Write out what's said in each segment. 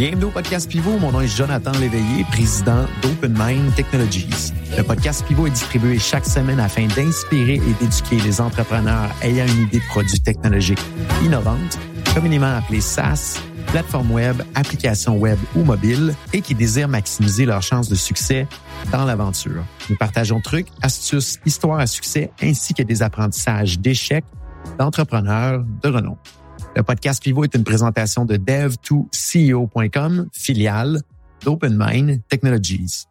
Bienvenue au podcast Pivot. Mon nom est Jonathan Léveillé, président d'Open Mind Technologies. Le podcast Pivot est distribué chaque semaine afin d'inspirer et d'éduquer les entrepreneurs ayant une idée de produit technologique innovante, communément appelée SaaS, plateforme web, application web ou mobile, et qui désirent maximiser leurs chances de succès dans l'aventure. Nous partageons trucs, astuces, histoires à succès, ainsi que des apprentissages d'échecs d'entrepreneurs de renom. Le podcast Pivot est une présentation de dev2ceo.com, filiale d'OpenMind Technologies.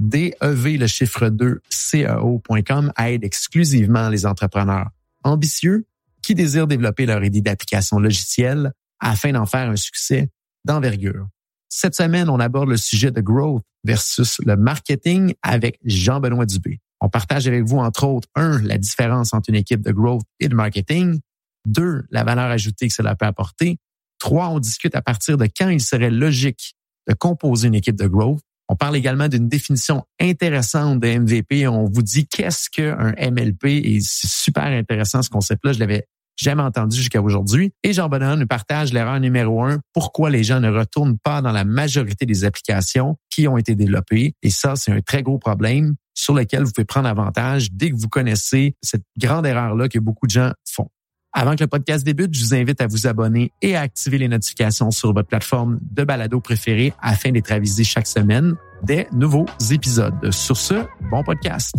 DEV, le chiffre 2, CEO.com aide exclusivement les entrepreneurs ambitieux qui désirent développer leur idée d'application logicielle afin d'en faire un succès d'envergure. Cette semaine, on aborde le sujet de growth versus le marketing avec Jean-Benoît Dubé. On partage avec vous, entre autres, un, la différence entre une équipe de growth et de marketing, deux, la valeur ajoutée que cela peut apporter. Trois, on discute à partir de quand il serait logique de composer une équipe de growth. On parle également d'une définition intéressante de MVP. On vous dit qu'est-ce qu'un MLP et c'est super intéressant ce concept-là. Je l'avais jamais entendu jusqu'à aujourd'hui. Et Jean Benoît nous partage l'erreur numéro un, pourquoi les gens ne retournent pas dans la majorité des applications qui ont été développées. Et ça, c'est un très gros problème sur lequel vous pouvez prendre avantage dès que vous connaissez cette grande erreur-là que beaucoup de gens font. Avant que le podcast débute, je vous invite à vous abonner et à activer les notifications sur votre plateforme de balado préférée afin d'être avisé chaque semaine des nouveaux épisodes. Sur ce, bon podcast.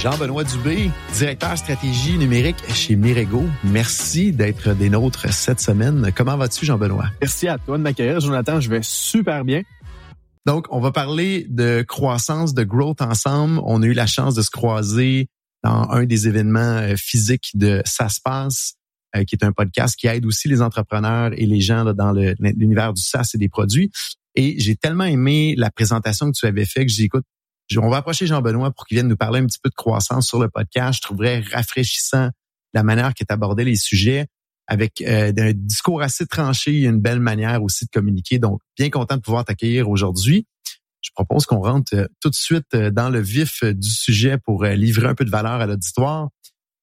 Jean-Benoît Dubé, directeur stratégie numérique chez Mirego. Merci d'être des nôtres cette semaine. Comment vas-tu, Jean-Benoît? Merci à toi de m'accueillir, Jonathan. Je vais super bien. Donc, on va parler de croissance, de growth ensemble. On a eu la chance de se croiser dans un des événements euh, physiques de Ça se passe, euh, qui est un podcast qui aide aussi les entrepreneurs et les gens dans l'univers du SaaS et des produits. Et j'ai tellement aimé la présentation que tu avais fait que j'ai écoute, on va approcher Jean-Benoît pour qu'il vienne nous parler un petit peu de croissance sur le podcast. Je trouverais rafraîchissant la manière qu'il abordé les sujets avec euh, un discours assez tranché et une belle manière aussi de communiquer. Donc, bien content de pouvoir t'accueillir aujourd'hui. Je propose qu'on rentre euh, tout de suite euh, dans le vif du sujet pour livrer un peu de valeur à l'auditoire.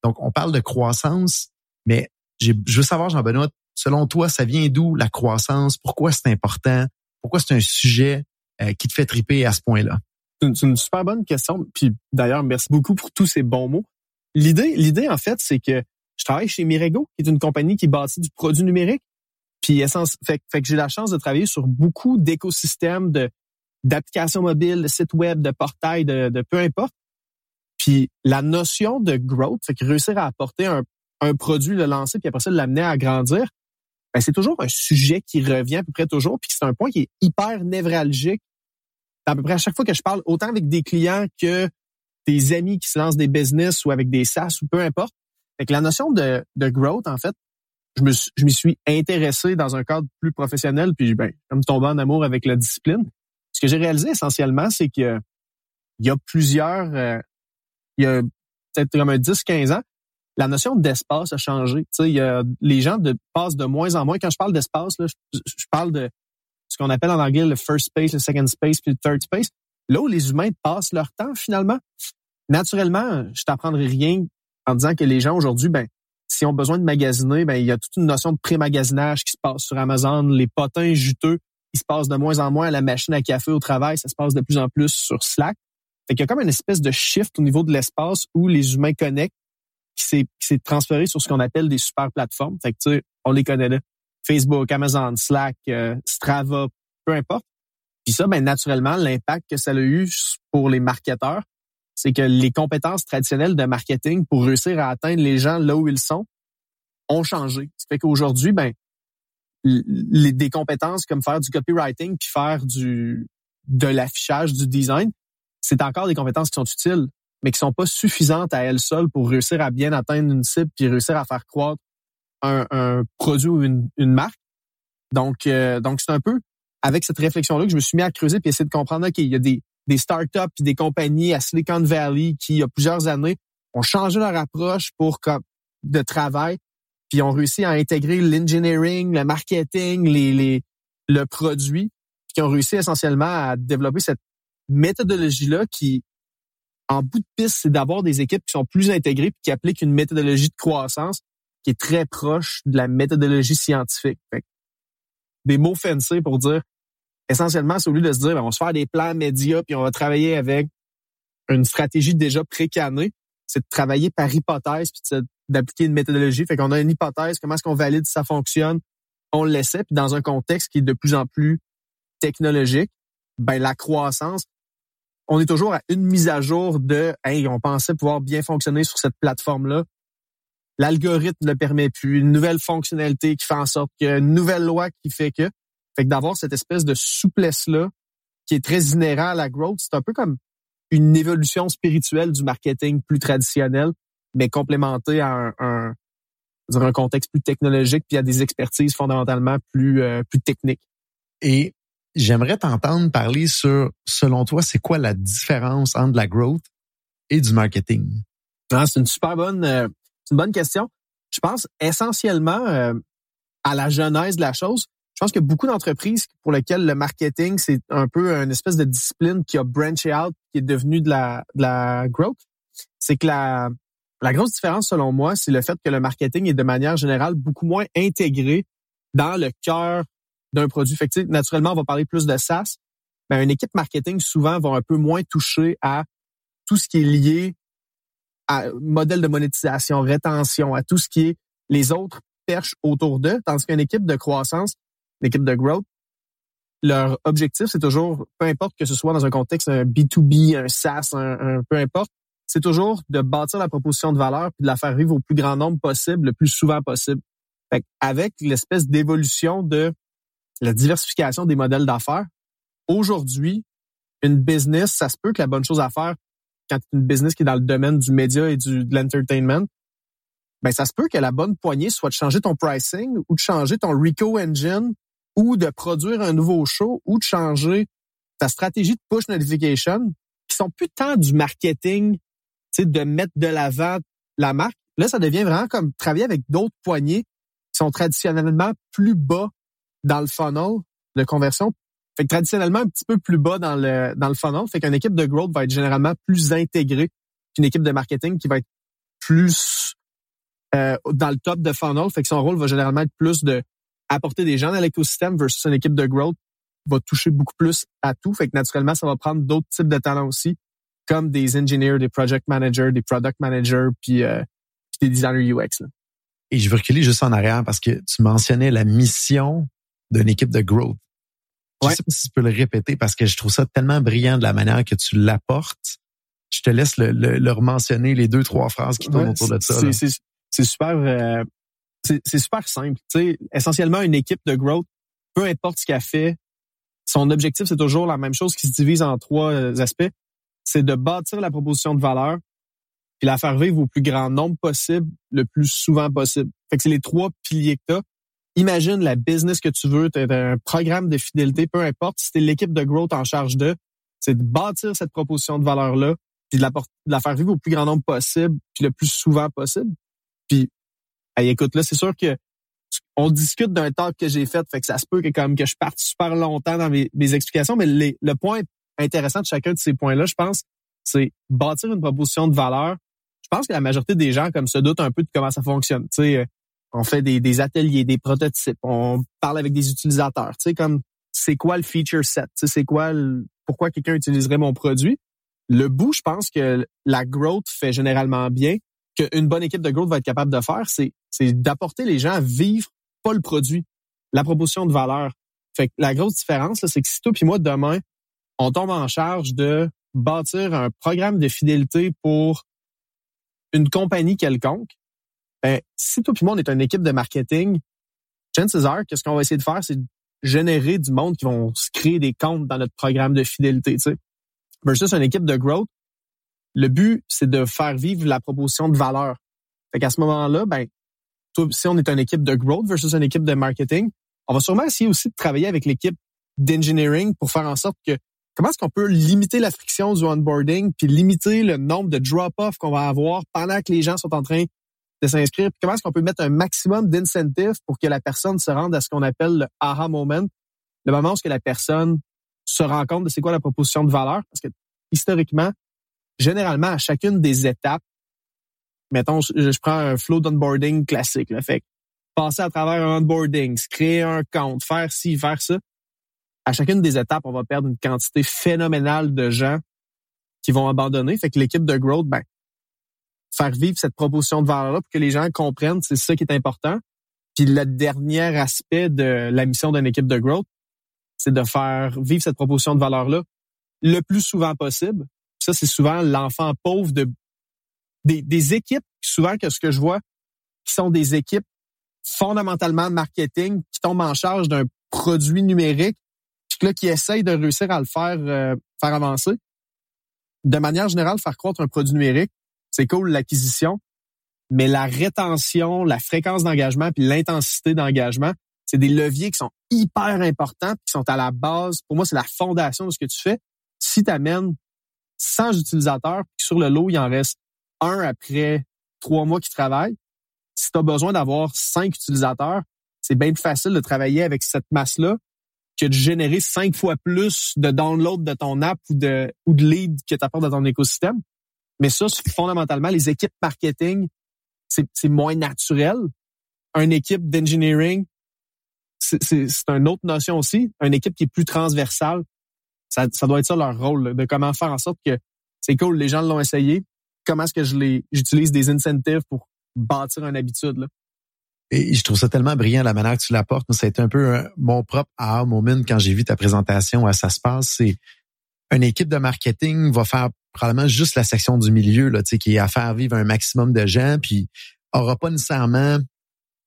Donc, on parle de croissance, mais je veux savoir, Jean-Benoît, selon toi, ça vient d'où la croissance? Pourquoi c'est important? Pourquoi c'est un sujet qui te fait triper à ce point-là? C'est une, super bonne question. Puis d'ailleurs, merci beaucoup pour tous ces bons mots. L'idée, l'idée en fait, c'est que je travaille chez Mirego, qui est une compagnie qui bâtit du produit numérique. Puis essence, fait, fait que j'ai la chance de travailler sur beaucoup d'écosystèmes de d'applications mobiles, de sites web, de portails, de, de peu importe. Puis la notion de growth, fait que réussir à apporter un, un produit, le lancer, puis après ça l'amener à grandir, ben c'est toujours un sujet qui revient à peu près toujours, puis c'est un point qui est hyper névralgique à peu près à chaque fois que je parle, autant avec des clients que des amis qui se lancent des business ou avec des SaaS ou peu importe. Fait que la notion de, de growth, en fait, je me m'y suis intéressé dans un cadre plus professionnel, puis ben, je me tombé en amour avec la discipline. Ce que j'ai réalisé essentiellement, c'est que il y a plusieurs, euh, il y a peut-être comme un 10-15 ans, la notion d'espace a changé. Tu sais, il y a, les gens de, passent de moins en moins. Quand je parle d'espace, je, je, parle de qu'on appelle en anglais le first space, le second space, puis le third space. Là où les humains passent leur temps finalement. Naturellement, je t'apprendrai rien en disant que les gens aujourd'hui, ben, s'ils ont besoin de magasiner, ben, il y a toute une notion de pré-magasinage qui se passe sur Amazon. Les potins juteux, ils se passent de moins en moins à la machine à café au travail. Ça se passe de plus en plus sur Slack. Fait qu'il y a comme une espèce de shift au niveau de l'espace où les humains connectent qui s'est transféré sur ce qu'on appelle des super plateformes. Fait que, tu sais, on les connaît là. Facebook, Amazon, Slack, euh, Strava, peu importe. Puis ça, ben, naturellement, l'impact que ça a eu pour les marketeurs, c'est que les compétences traditionnelles de marketing pour réussir à atteindre les gens là où ils sont ont changé. Ça fait qu'aujourd'hui, ben, des compétences comme faire du copywriting puis faire du de l'affichage, du design, c'est encore des compétences qui sont utiles, mais qui sont pas suffisantes à elles seules pour réussir à bien atteindre une cible puis réussir à faire croître un, produit ou une, marque. Donc, euh, donc c'est un peu avec cette réflexion-là que je me suis mis à creuser puis essayer de comprendre, qu'il y a des, des startups et des compagnies à Silicon Valley qui, il y a plusieurs années, ont changé leur approche pour de travail, puis ont réussi à intégrer l'engineering, le marketing, les, les, le produit, qui ont réussi essentiellement à développer cette méthodologie-là qui en bout de piste, c'est d'avoir des équipes qui sont plus intégrées puis qui appliquent une méthodologie de croissance qui est très proche de la méthodologie scientifique. des mots fancy pour dire essentiellement, c'est au lieu de se dire ben, on va se faire des plans médias puis on va travailler avec une stratégie déjà précanée, c'est de travailler par hypothèse puis d'appliquer une méthodologie. Fait qu'on a une hypothèse, comment est-ce qu'on valide si ça fonctionne, on l'essaie, puis dans un contexte qui est de plus en plus technologique, ben la croissance, on est toujours à une mise à jour de hey, on pensait pouvoir bien fonctionner sur cette plateforme-là. L'algorithme ne le permet plus, une nouvelle fonctionnalité qui fait en sorte a une nouvelle loi qui fait que. Fait que d'avoir cette espèce de souplesse-là qui est très inhérent à la growth, c'est un peu comme une évolution spirituelle du marketing plus traditionnel, mais complémentée à un, un contexte plus technologique puis à des expertises fondamentalement plus euh, plus techniques. Et j'aimerais t'entendre parler sur selon toi, c'est quoi la différence entre la growth et du marketing? Ah, c'est une super bonne euh, une bonne question. Je pense essentiellement euh, à la genèse de la chose. Je pense que beaucoup d'entreprises pour lesquelles le marketing c'est un peu une espèce de discipline qui a branché out, qui est devenue de la de la growth. C'est que la la grosse différence, selon moi, c'est le fait que le marketing est de manière générale beaucoup moins intégré dans le cœur d'un produit. Fait naturellement, on va parler plus de SaaS, mais une équipe marketing souvent va un peu moins toucher à tout ce qui est lié à modèle de monétisation, rétention, à tout ce qui est les autres perches autour d'eux, tandis qu'une équipe de croissance, une équipe de growth, leur objectif, c'est toujours, peu importe que ce soit dans un contexte un B2B, un SaaS, un peu importe, c'est toujours de bâtir la proposition de valeur puis de la faire vivre au plus grand nombre possible, le plus souvent possible. Fait avec l'espèce d'évolution de la diversification des modèles d'affaires, aujourd'hui, une business, ça se peut que la bonne chose à faire quand une business qui est dans le domaine du média et du, de l'entertainment, ben ça se peut que la bonne poignée soit de changer ton pricing ou de changer ton Rico engine ou de produire un nouveau show ou de changer ta stratégie de push notification qui sont plus tant du marketing de mettre de l'avant la marque. Là, ça devient vraiment comme travailler avec d'autres poignées qui sont traditionnellement plus bas dans le funnel de conversion. Fait que traditionnellement un petit peu plus bas dans le dans le funnel. Fait qu'une équipe de growth va être généralement plus intégrée qu'une équipe de marketing qui va être plus euh, dans le top de funnel. Fait que son rôle va généralement être plus de apporter des gens dans l'écosystème versus une équipe de growth va toucher beaucoup plus à tout. Fait que naturellement, ça va prendre d'autres types de talents aussi comme des engineers, des project managers, des product managers, puis, euh, des designers UX. Et je veux reculer juste en arrière parce que tu mentionnais la mission d'une équipe de growth. Je sais pas si tu peux le répéter parce que je trouve ça tellement brillant de la manière que tu l'apportes. Je te laisse le, le, mentionner les deux trois phrases qui tournent autour de ça. C'est super, euh, c'est super simple. sais, essentiellement, une équipe de growth, peu importe ce qu'elle fait, son objectif c'est toujours la même chose qui se divise en trois euh, aspects c'est de bâtir la proposition de valeur puis la faire vivre au plus grand nombre possible, le plus souvent possible. Fait que c'est les trois piliers que tu. Imagine la business que tu veux, tu un programme de fidélité, peu importe, si tu l'équipe de growth en charge de, c'est de bâtir cette proposition de valeur-là, puis de la, de la faire vivre au plus grand nombre possible, puis le plus souvent possible. Puis, écoute, là, c'est sûr que on discute d'un talk que j'ai fait, fait que ça se peut que comme que je parte super longtemps dans mes, mes explications, mais le point intéressant de chacun de ces points-là, je pense, c'est bâtir une proposition de valeur. Je pense que la majorité des gens comme se doutent un peu de comment ça fonctionne. Tu sais, euh, on fait des, ateliers, des prototypes, on parle avec des utilisateurs. Tu sais, comme c'est quoi le feature set, c'est quoi, pourquoi quelqu'un utiliserait mon produit? Le bout, je pense que la growth fait généralement bien. Qu'une bonne équipe de growth va être capable de faire, c'est c'est d'apporter les gens à vivre pas le produit, la proposition de valeur. Fait que la grosse différence, c'est que si toi puis moi demain, on tombe en charge de bâtir un programme de fidélité pour une compagnie quelconque, ben, si toi et moi, on est une équipe de marketing, chances are que ce qu'on va essayer de faire, c'est de générer du monde qui vont se créer des comptes dans notre programme de fidélité, tu sais. Versus une équipe de growth, le but, c'est de faire vivre la proposition de valeur. Fait qu'à ce moment-là, ben, si on est une équipe de growth versus une équipe de marketing, on va sûrement essayer aussi de travailler avec l'équipe d'engineering pour faire en sorte que comment est-ce qu'on peut limiter la friction du onboarding puis limiter le nombre de drop-off qu'on va avoir pendant que les gens sont en train de s'inscrire? Comment est-ce qu'on peut mettre un maximum d'incentives pour que la personne se rende à ce qu'on appelle le aha moment, le moment où que la personne se rend compte de c'est quoi la proposition de valeur? Parce que historiquement, généralement, à chacune des étapes, mettons, je, prends un flow d'onboarding classique. Là, fait passer à travers un onboarding, créer un compte, faire ci, faire ça. À chacune des étapes, on va perdre une quantité phénoménale de gens qui vont abandonner. Fait que l'équipe de growth, ben, faire vivre cette proposition de valeur-là pour que les gens comprennent, c'est ça qui est important. Puis le dernier aspect de la mission d'une équipe de growth, c'est de faire vivre cette proposition de valeur-là le plus souvent possible. Ça, c'est souvent l'enfant pauvre de des, des, équipes, souvent que ce que je vois, qui sont des équipes fondamentalement marketing, qui tombent en charge d'un produit numérique, puis là, qui essayent de réussir à le faire, euh, faire avancer. De manière générale, faire croître un produit numérique, c'est cool l'acquisition, mais la rétention, la fréquence d'engagement puis l'intensité d'engagement, c'est des leviers qui sont hyper importants, qui sont à la base. Pour moi, c'est la fondation de ce que tu fais. Si tu amènes 100 utilisateurs, puis sur le lot, il en reste un après trois mois qui travaillent, si tu as besoin d'avoir cinq utilisateurs, c'est bien plus facile de travailler avec cette masse-là que de générer cinq fois plus de download de ton app ou de, ou de lead que tu apportes dans ton écosystème. Mais ça, fondamentalement, les équipes marketing, c'est moins naturel. Une équipe d'engineering, c'est une autre notion aussi. Une équipe qui est plus transversale, ça, ça doit être ça leur rôle, de comment faire en sorte que c'est cool, les gens l'ont essayé. Comment est-ce que je les j'utilise des incentives pour bâtir une habitude là? Et je trouve ça tellement brillant la manière que tu l'apportes. Ça a été un peu mon propre aha moment quand j'ai vu ta présentation à ça se passe. C'est une équipe de marketing va faire probablement juste la section du milieu là, qui est à faire vivre un maximum de gens, puis aura pas nécessairement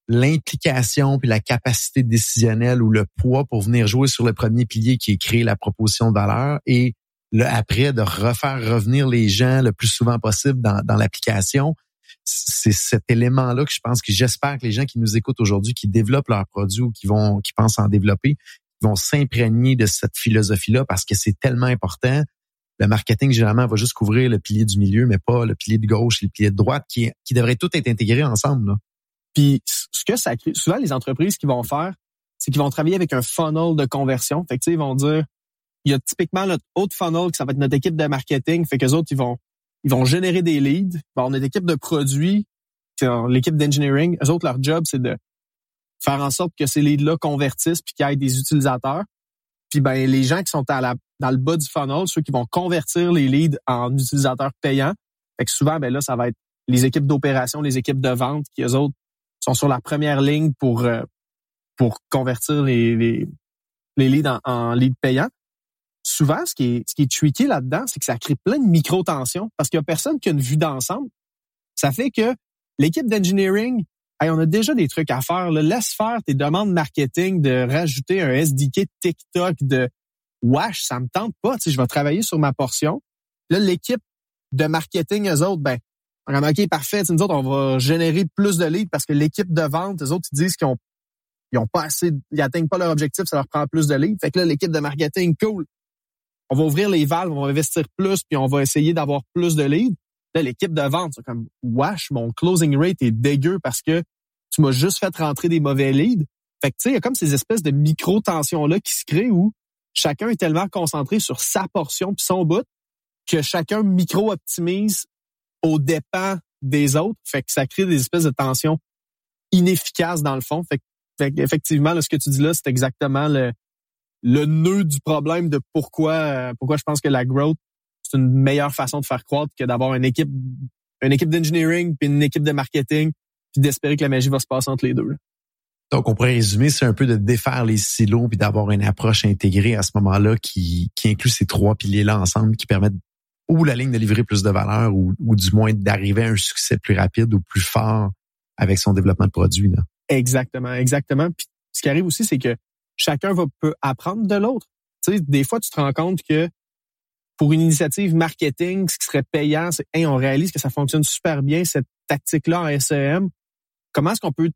l'implication puis la capacité décisionnelle ou le poids pour venir jouer sur le premier pilier qui est créer la proposition de valeur et le après de refaire revenir les gens le plus souvent possible dans, l'application. C'est cet élément-là que je pense que j'espère que les gens qui nous écoutent aujourd'hui, qui développent leurs produits ou qui vont, qui pensent en développer, vont s'imprégner de cette philosophie-là parce que c'est tellement important. Le marketing, généralement, va juste couvrir le pilier du milieu, mais pas le pilier de gauche et le pilier de droite qui, qui devraient tout être intégrés ensemble. Puis ce que ça crée, souvent les entreprises qui vont faire, c'est qu'ils vont travailler avec un funnel de conversion. Fait que ils vont dire, il y a typiquement notre autre funnel qui ça va être notre équipe de marketing. Fait que les autres, ils vont, ils vont générer des leads. Bon, notre équipe de produits, l'équipe d'engineering, eux autres, leur job, c'est de faire en sorte que ces leads-là convertissent puis qu'il y ait des utilisateurs. Puis ben les gens qui sont à la, dans le bas du funnel, ceux qui vont convertir les leads en utilisateurs payants. Fait que souvent, ben là, ça va être les équipes d'opération, les équipes de vente qui, eux autres, sont sur la première ligne pour euh, pour convertir les, les, les leads en, en leads payants. Souvent, ce qui est, ce qui est tricky là-dedans, c'est que ça crée plein de micro-tensions parce qu'il y a personne qui a une vue d'ensemble. Ça fait que l'équipe d'engineering, on a déjà des trucs à faire. Laisse faire tes demandes marketing de rajouter un SDK TikTok de Wash, ça me tente pas. Tu sais, je vais travailler sur ma portion. Là, l'équipe de marketing, eux autres, ben, OK, parfait. Nous autres, on va générer plus de leads parce que l'équipe de vente, eux autres, ils disent qu'ils ont, ils ont pas assez, ils atteignent pas leur objectif, ça leur prend plus de leads. Fait que là, l'équipe de marketing, cool. On va ouvrir les valves, on va investir plus, puis on va essayer d'avoir plus de leads. Là, l'équipe de vente, c'est comme, wesh, mon closing rate est dégueu parce que tu m'as juste fait rentrer des mauvais leads. Fait que, tu sais, il y a comme ces espèces de micro-tensions-là qui se créent où chacun est tellement concentré sur sa portion puis son bout que chacun micro-optimise aux dépens des autres. Fait que ça crée des espèces de tensions inefficaces dans le fond. Fait, fait effectivement, ce que tu dis là, c'est exactement le, le nœud du problème de pourquoi, euh, pourquoi je pense que la growth, c'est une meilleure façon de faire croître que d'avoir une équipe, une équipe d'engineering puis une équipe de marketing puis d'espérer que la magie va se passer entre les deux. Donc, on pourrait résumer, c'est un peu de défaire les silos puis d'avoir une approche intégrée à ce moment-là qui, qui inclut ces trois piliers-là ensemble qui permettent ou la ligne de livrer plus de valeur ou, ou du moins d'arriver à un succès plus rapide ou plus fort avec son développement de produit. Là. Exactement, exactement. Puis ce qui arrive aussi, c'est que chacun va peut apprendre de l'autre. Tu sais, des fois, tu te rends compte que pour une initiative marketing, ce qui serait payant, c'est hey, on réalise que ça fonctionne super bien, cette tactique-là en SEM. Comment est-ce qu'on peut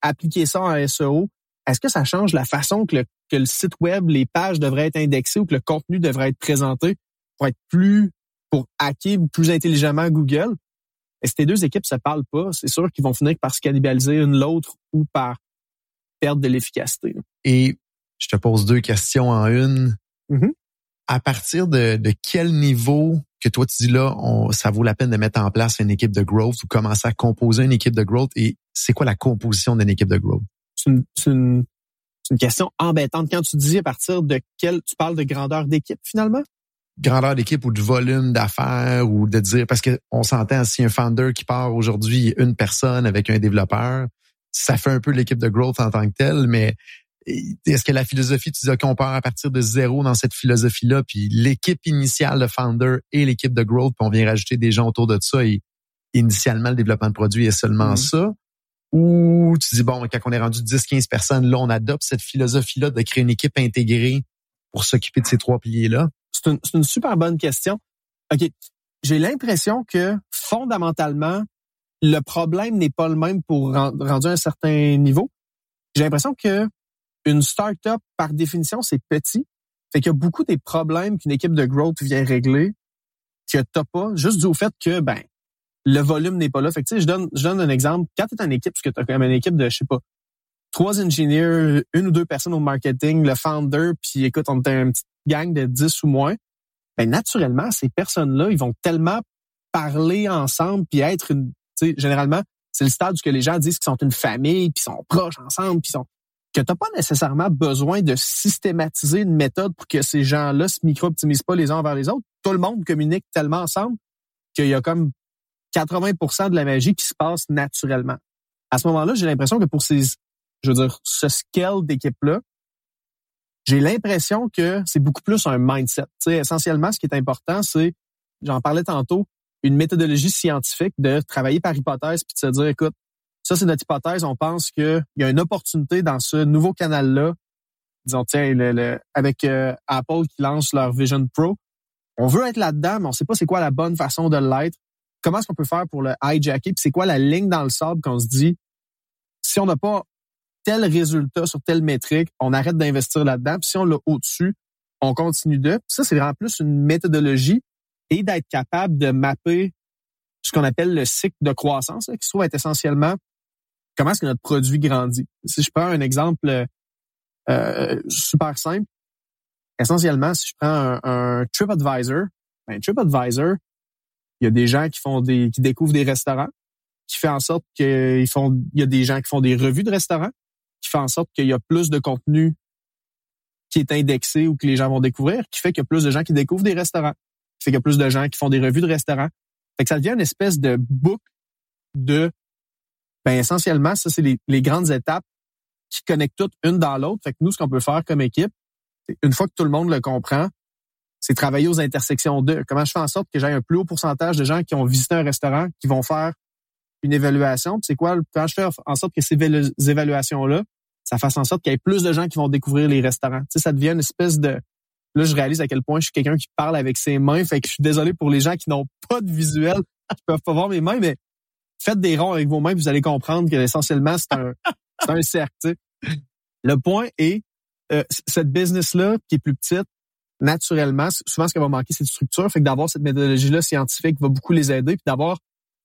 appliquer ça en SEO? Est-ce que ça change la façon que le, que le site web, les pages devraient être indexées ou que le contenu devrait être présenté pour être plus pour hacker plus intelligemment Google? Et ces deux équipes se parlent pas, c'est sûr qu'ils vont finir par se cannibaliser une l'autre ou par perdre de l'efficacité. Et je te pose deux questions en une. Mm-hmm. À partir de, de quel niveau que toi tu dis là, on, ça vaut la peine de mettre en place une équipe de growth ou commencer à composer une équipe de growth et c'est quoi la composition d'une équipe de growth? C'est une, une, question embêtante. Quand tu dis à partir de quel, tu parles de grandeur d'équipe finalement? grandeur d'équipe ou de volume d'affaires ou de dire parce que on s'entend si un founder qui part aujourd'hui une personne avec un développeur, ça fait un peu l'équipe de growth en tant que telle, mais est-ce que la philosophie, tu dis qu'on part à partir de zéro dans cette philosophie-là, puis l'équipe initiale, de founder et l'équipe de growth, puis on vient rajouter des gens autour de ça et initialement, le développement de produit est seulement mm. ça? Ou tu dis, bon, quand on est rendu 10-15 personnes, là, on adopte cette philosophie-là de créer une équipe intégrée pour s'occuper de ces trois piliers-là? C'est une, une super bonne question. OK. J'ai l'impression que fondamentalement, le problème n'est pas le même pour rendre un certain niveau. J'ai l'impression que une startup, par définition, c'est petit. Fait qu'il y a beaucoup des problèmes qu'une équipe de growth vient régler que t'as pas, juste du fait que, ben, le volume n'est pas là. Fait que, tu sais, je donne, je donne un exemple. Quand tu es une équipe, parce que tu as quand même une équipe de, je sais pas, trois ingénieurs, une ou deux personnes au marketing, le founder, puis écoute, on est une petite gang de dix ou moins, ben, naturellement, ces personnes-là, ils vont tellement parler ensemble puis être une, tu sais, généralement, c'est le stade où que les gens disent qu'ils sont une famille, puis sont proches ensemble, puis sont que tu n'as pas nécessairement besoin de systématiser une méthode pour que ces gens-là se micro-optimisent pas les uns envers les autres. Tout le monde communique tellement ensemble qu'il y a comme 80% de la magie qui se passe naturellement. À ce moment-là, j'ai l'impression que pour ces, je veux dire, ce scale d'équipe-là, j'ai l'impression que c'est beaucoup plus un mindset. essentiellement, ce qui est important, c'est, j'en parlais tantôt, une méthodologie scientifique de travailler par hypothèse puis de se dire, écoute, ça, c'est notre hypothèse. On pense qu'il y a une opportunité dans ce nouveau canal-là. Disons, tiens, le, avec euh, Apple qui lance leur Vision Pro, on veut être là-dedans, mais on sait pas c'est quoi la bonne façon de l'être. Comment est-ce qu'on peut faire pour le hijacker? Puis c'est quoi la ligne dans le sable qu'on se dit, si on n'a pas tel résultat sur telle métrique, on arrête d'investir là-dedans. Puis si on l'a au-dessus, on continue de. ça, c'est vraiment plus une méthodologie et d'être capable de mapper ce qu'on appelle le cycle de croissance, qui se être essentiellement comment est-ce que notre produit grandit? Si je prends un exemple euh, super simple, essentiellement, si je prends un, un TripAdvisor, ben TripAdvisor, il y a des gens qui font des, qui découvrent des restaurants, qui fait en sorte qu'ils font, il y a des gens qui font des revues de restaurants, qui fait en sorte qu'il y a plus de contenu qui est indexé ou que les gens vont découvrir, qui fait qu'il y a plus de gens qui découvrent des restaurants, qui fait qu'il y a plus de gens qui font des revues de restaurants. Fait que ça devient une espèce de boucle de ben essentiellement, ça, c'est les, grandes étapes qui connectent toutes une dans l'autre. Fait que nous, ce qu'on peut faire comme équipe, une fois que tout le monde le comprend, c'est travailler aux intersections de comment je fais en sorte que j'ai un plus haut pourcentage de gens qui ont visité un restaurant, qui vont faire une évaluation. C'est quoi quand je fais en sorte que ces évaluations-là, ça fasse en sorte qu'il y ait plus de gens qui vont découvrir les restaurants. Tu sais, ça devient une espèce de là, je réalise à quel point je suis quelqu'un qui parle avec ses mains. Fait que je suis désolé pour les gens qui n'ont pas de visuel, qui peuvent pas voir mes mains, mais faites des ronds avec vos mains, vous allez comprendre que essentiellement c'est un c'est un cercle. Le point est euh, cette business là qui est plus petite, naturellement, souvent ce qui va manquer c'est de structure, fait que d'avoir cette méthodologie là scientifique va beaucoup les aider, puis d'avoir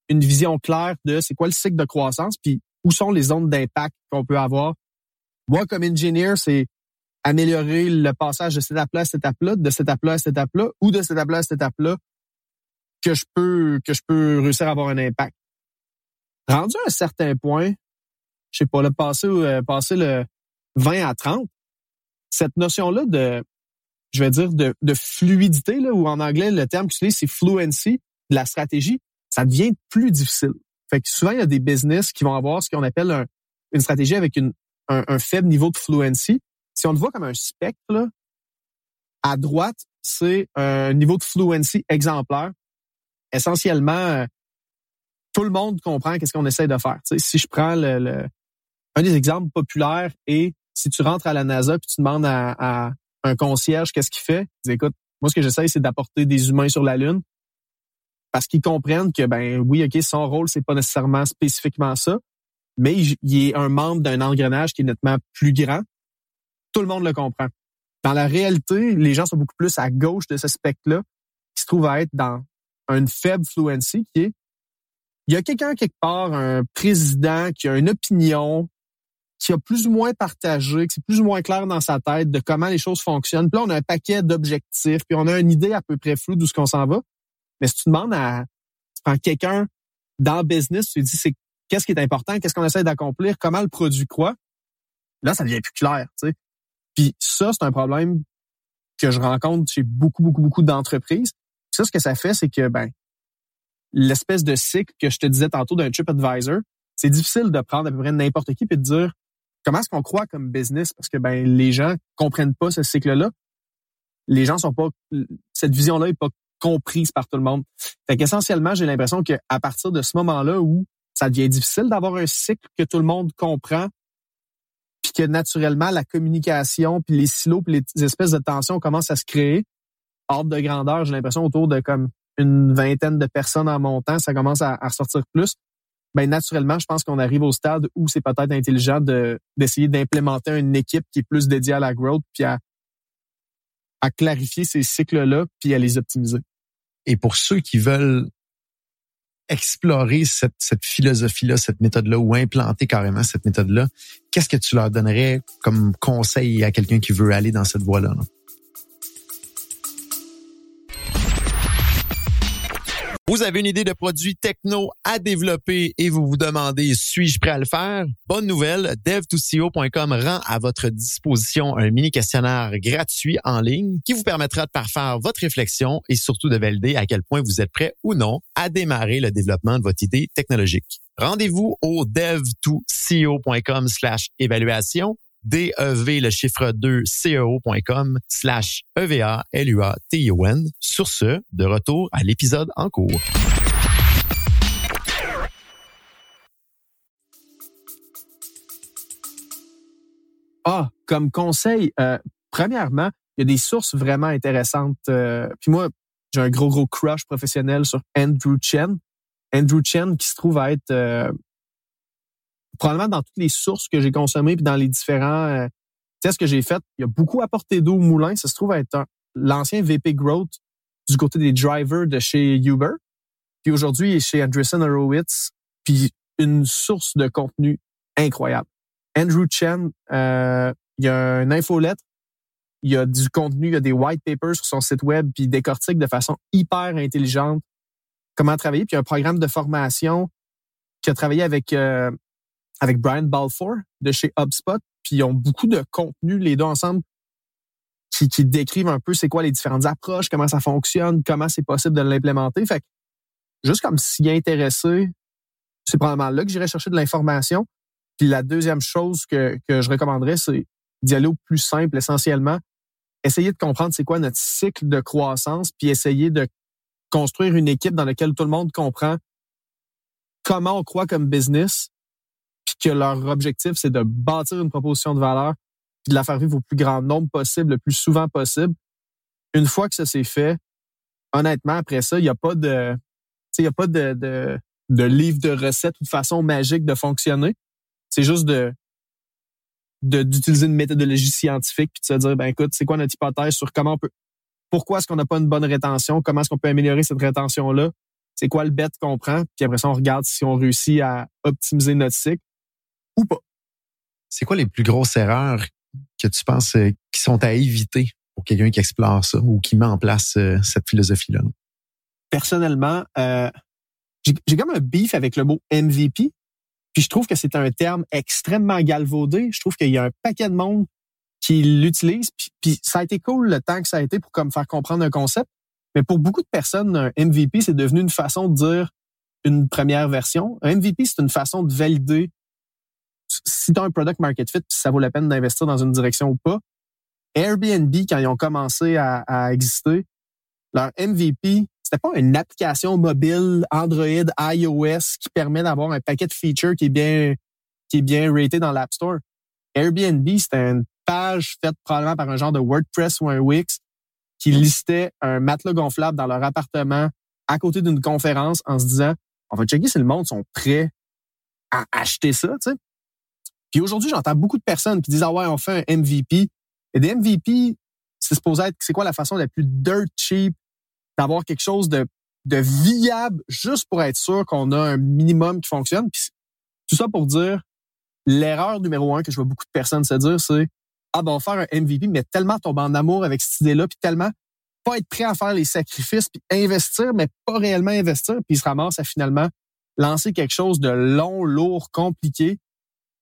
une vision claire de c'est quoi le cycle de croissance, puis où sont les zones d'impact qu'on peut avoir. Moi comme ingénieur, c'est améliorer le passage de cette étape-là à cette étape-là, de cette étape-là à cette étape-là, ou de cette étape-là à cette étape-là que je peux que je peux réussir à avoir un impact rendu à un certain point, je sais pas, le passer, euh, passer le 20 à 30, cette notion-là de, je vais dire, de, fluidité, là, ou en anglais, le terme que c'est fluency de la stratégie, ça devient plus difficile. Fait que souvent, il y a des business qui vont avoir ce qu'on appelle une stratégie avec un, un, faible niveau de fluency. Si on le voit comme un spectre, là, à droite, c'est un niveau de fluency exemplaire. Essentiellement, euh, tout le monde comprend qu'est-ce qu'on essaie de faire. si je prends le, un des exemples populaires et si tu rentres à la NASA puis tu demandes à, un concierge qu'est-ce qu'il fait, dis écoute, moi ce que j'essaie c'est d'apporter des humains sur la lune parce qu'ils comprennent que ben oui, OK, son rôle c'est pas nécessairement spécifiquement ça, mais il, est un membre d'un engrenage qui est nettement plus grand. Tout le monde le comprend. Dans la réalité, les gens sont beaucoup plus à gauche de ce spectre-là, qui se trouve à être dans une faible fluency, qui est il y a quelqu'un quelque part, un président qui a une opinion, qui a plus ou moins partagé, qui c'est plus ou moins clair dans sa tête de comment les choses fonctionnent. Puis là, on a un paquet d'objectifs, puis on a une idée à peu près floue d'où ce qu'on s'en va. Mais si tu demandes à, tu prends quelqu'un dans le business, tu lui dis c'est qu'est-ce qui est important, qu'est-ce qu'on essaie d'accomplir, comment le produit croit, là, ça devient plus clair, tu sais. Puis ça, c'est un problème que je rencontre chez beaucoup, beaucoup, beaucoup d'entreprises. Ça, ce que ça fait, c'est que, ben, l'espèce de cycle que je te disais tantôt d'un TripAdvisor, c'est difficile de prendre à peu près n'importe qui et de dire comment est-ce qu'on croit comme business? Parce que ben les gens comprennent pas ce cycle-là. Les gens sont pas cette vision-là est pas comprise par tout le monde. Fait qu'essentiellement, j'ai l'impression qu'à partir de ce moment-là où ça devient difficile d'avoir un cycle que tout le monde comprend, puis que naturellement la communication, puis les silos, puis les espèces de tensions commencent à se créer, ordre de grandeur, j'ai l'impression autour de comme une vingtaine de personnes en montant, ça commence à, ressortir plus. Ben naturellement, je pense qu'on arrive au stade où c'est peut-être intelligent de d'essayer d'implémenter une équipe qui est plus dédiée à la growth, puis à, à clarifier ces cycles-là, puis à les optimiser. Et pour ceux qui veulent explorer cette, cette philosophie-là, cette méthode-là, ou implanter carrément cette méthode-là, qu'est-ce que tu leur donnerais comme conseil à quelqu'un qui veut aller dans cette voie-là? là? Vous avez une idée de produit techno à développer et vous vous demandez suis-je prêt à le faire? Bonne nouvelle, dev2co.com rend à votre disposition un mini questionnaire gratuit en ligne qui vous permettra de parfaire votre réflexion et surtout de valider à quel point vous êtes prêt ou non à démarrer le développement de votre idée technologique. Rendez-vous au dev2co.com/évaluation DEV, le chiffre 2, CEO.com slash E-V-A-L-U-A-T-I-O-N. Sur ce, de retour à l'épisode en cours. Ah, comme conseil, euh, premièrement, il y a des sources vraiment intéressantes. Euh, puis moi, j'ai un gros, gros crush professionnel sur Andrew Chen. Andrew Chen qui se trouve à être euh, probablement dans toutes les sources que j'ai consommées puis dans les différents euh, tests que j'ai faits, il y a beaucoup apporté d'eau au moulin. Ça se trouve être l'ancien VP Growth du côté des drivers de chez Uber. Puis aujourd'hui, il est chez Andreessen Horowitz, puis une source de contenu incroyable. Andrew Chen, euh, il y a une infolettre, il y a du contenu, il y a des white papers sur son site web, puis il décortique de façon hyper intelligente comment travailler. Puis il y a un programme de formation qui a travaillé avec euh, avec Brian Balfour de chez HubSpot, puis ils ont beaucoup de contenu les deux ensemble qui, qui décrivent un peu c'est quoi les différentes approches, comment ça fonctionne, comment c'est possible de l'implémenter. Fait que juste comme s'y intéresser, c'est probablement là que j'irai chercher de l'information. Puis la deuxième chose que, que je recommanderais, c'est d'y aller au plus simple essentiellement. Essayer de comprendre c'est quoi notre cycle de croissance, puis essayer de construire une équipe dans laquelle tout le monde comprend comment on croit comme business, puis que leur objectif, c'est de bâtir une proposition de valeur, puis de la faire vivre au plus grand nombre possible, le plus souvent possible. Une fois que ça s'est fait, honnêtement, après ça, il n'y a pas de, il y a pas de, de, de livre de recettes ou de façon magique de fonctionner. C'est juste de, d'utiliser une méthodologie scientifique puis de se dire ben écoute c'est quoi notre hypothèse sur comment on peut pourquoi est-ce qu'on n'a pas une bonne rétention comment est-ce qu'on peut améliorer cette rétention là c'est quoi le bet qu'on prend puis après ça on regarde si on réussit à optimiser notre cycle ou pas. C'est quoi les plus grosses erreurs que tu penses euh, qui sont à éviter pour quelqu'un qui explore ça ou qui met en place euh, cette philosophie-là? Personnellement, euh, j'ai comme un beef avec le mot MVP. Puis je trouve que c'est un terme extrêmement galvaudé. Je trouve qu'il y a un paquet de monde qui l'utilise. Puis, ça a été cool le temps que ça a été pour comme faire comprendre un concept. Mais pour beaucoup de personnes, un MVP, c'est devenu une façon de dire une première version. Un MVP, c'est une façon de valider si tu as un product market fit, ça vaut la peine d'investir dans une direction ou pas. Airbnb, quand ils ont commencé à, exister, leur MVP, c'était pas une application mobile Android, iOS qui permet d'avoir un paquet de features qui est bien, qui est bien raté dans l'App Store. Airbnb, c'était une page faite probablement par un genre de WordPress ou un Wix qui listait un matelas gonflable dans leur appartement à côté d'une conférence en se disant, on va checker si le monde sont prêts à acheter ça, tu sais. Puis aujourd'hui, j'entends beaucoup de personnes qui disent Ah ouais, on fait un MVP. Et des MVP, c'est supposé être c'est quoi la façon la plus dirt cheap d'avoir quelque chose de, de viable juste pour être sûr qu'on a un minimum qui fonctionne? Tout ça pour dire l'erreur numéro un que je vois beaucoup de personnes se dire, c'est Ah ben on va faire un MVP, mais tellement tomber en amour avec cette idée-là, puis tellement pas être prêt à faire les sacrifices, puis investir, mais pas réellement investir, puis il se ramasse à finalement lancer quelque chose de long, lourd, compliqué,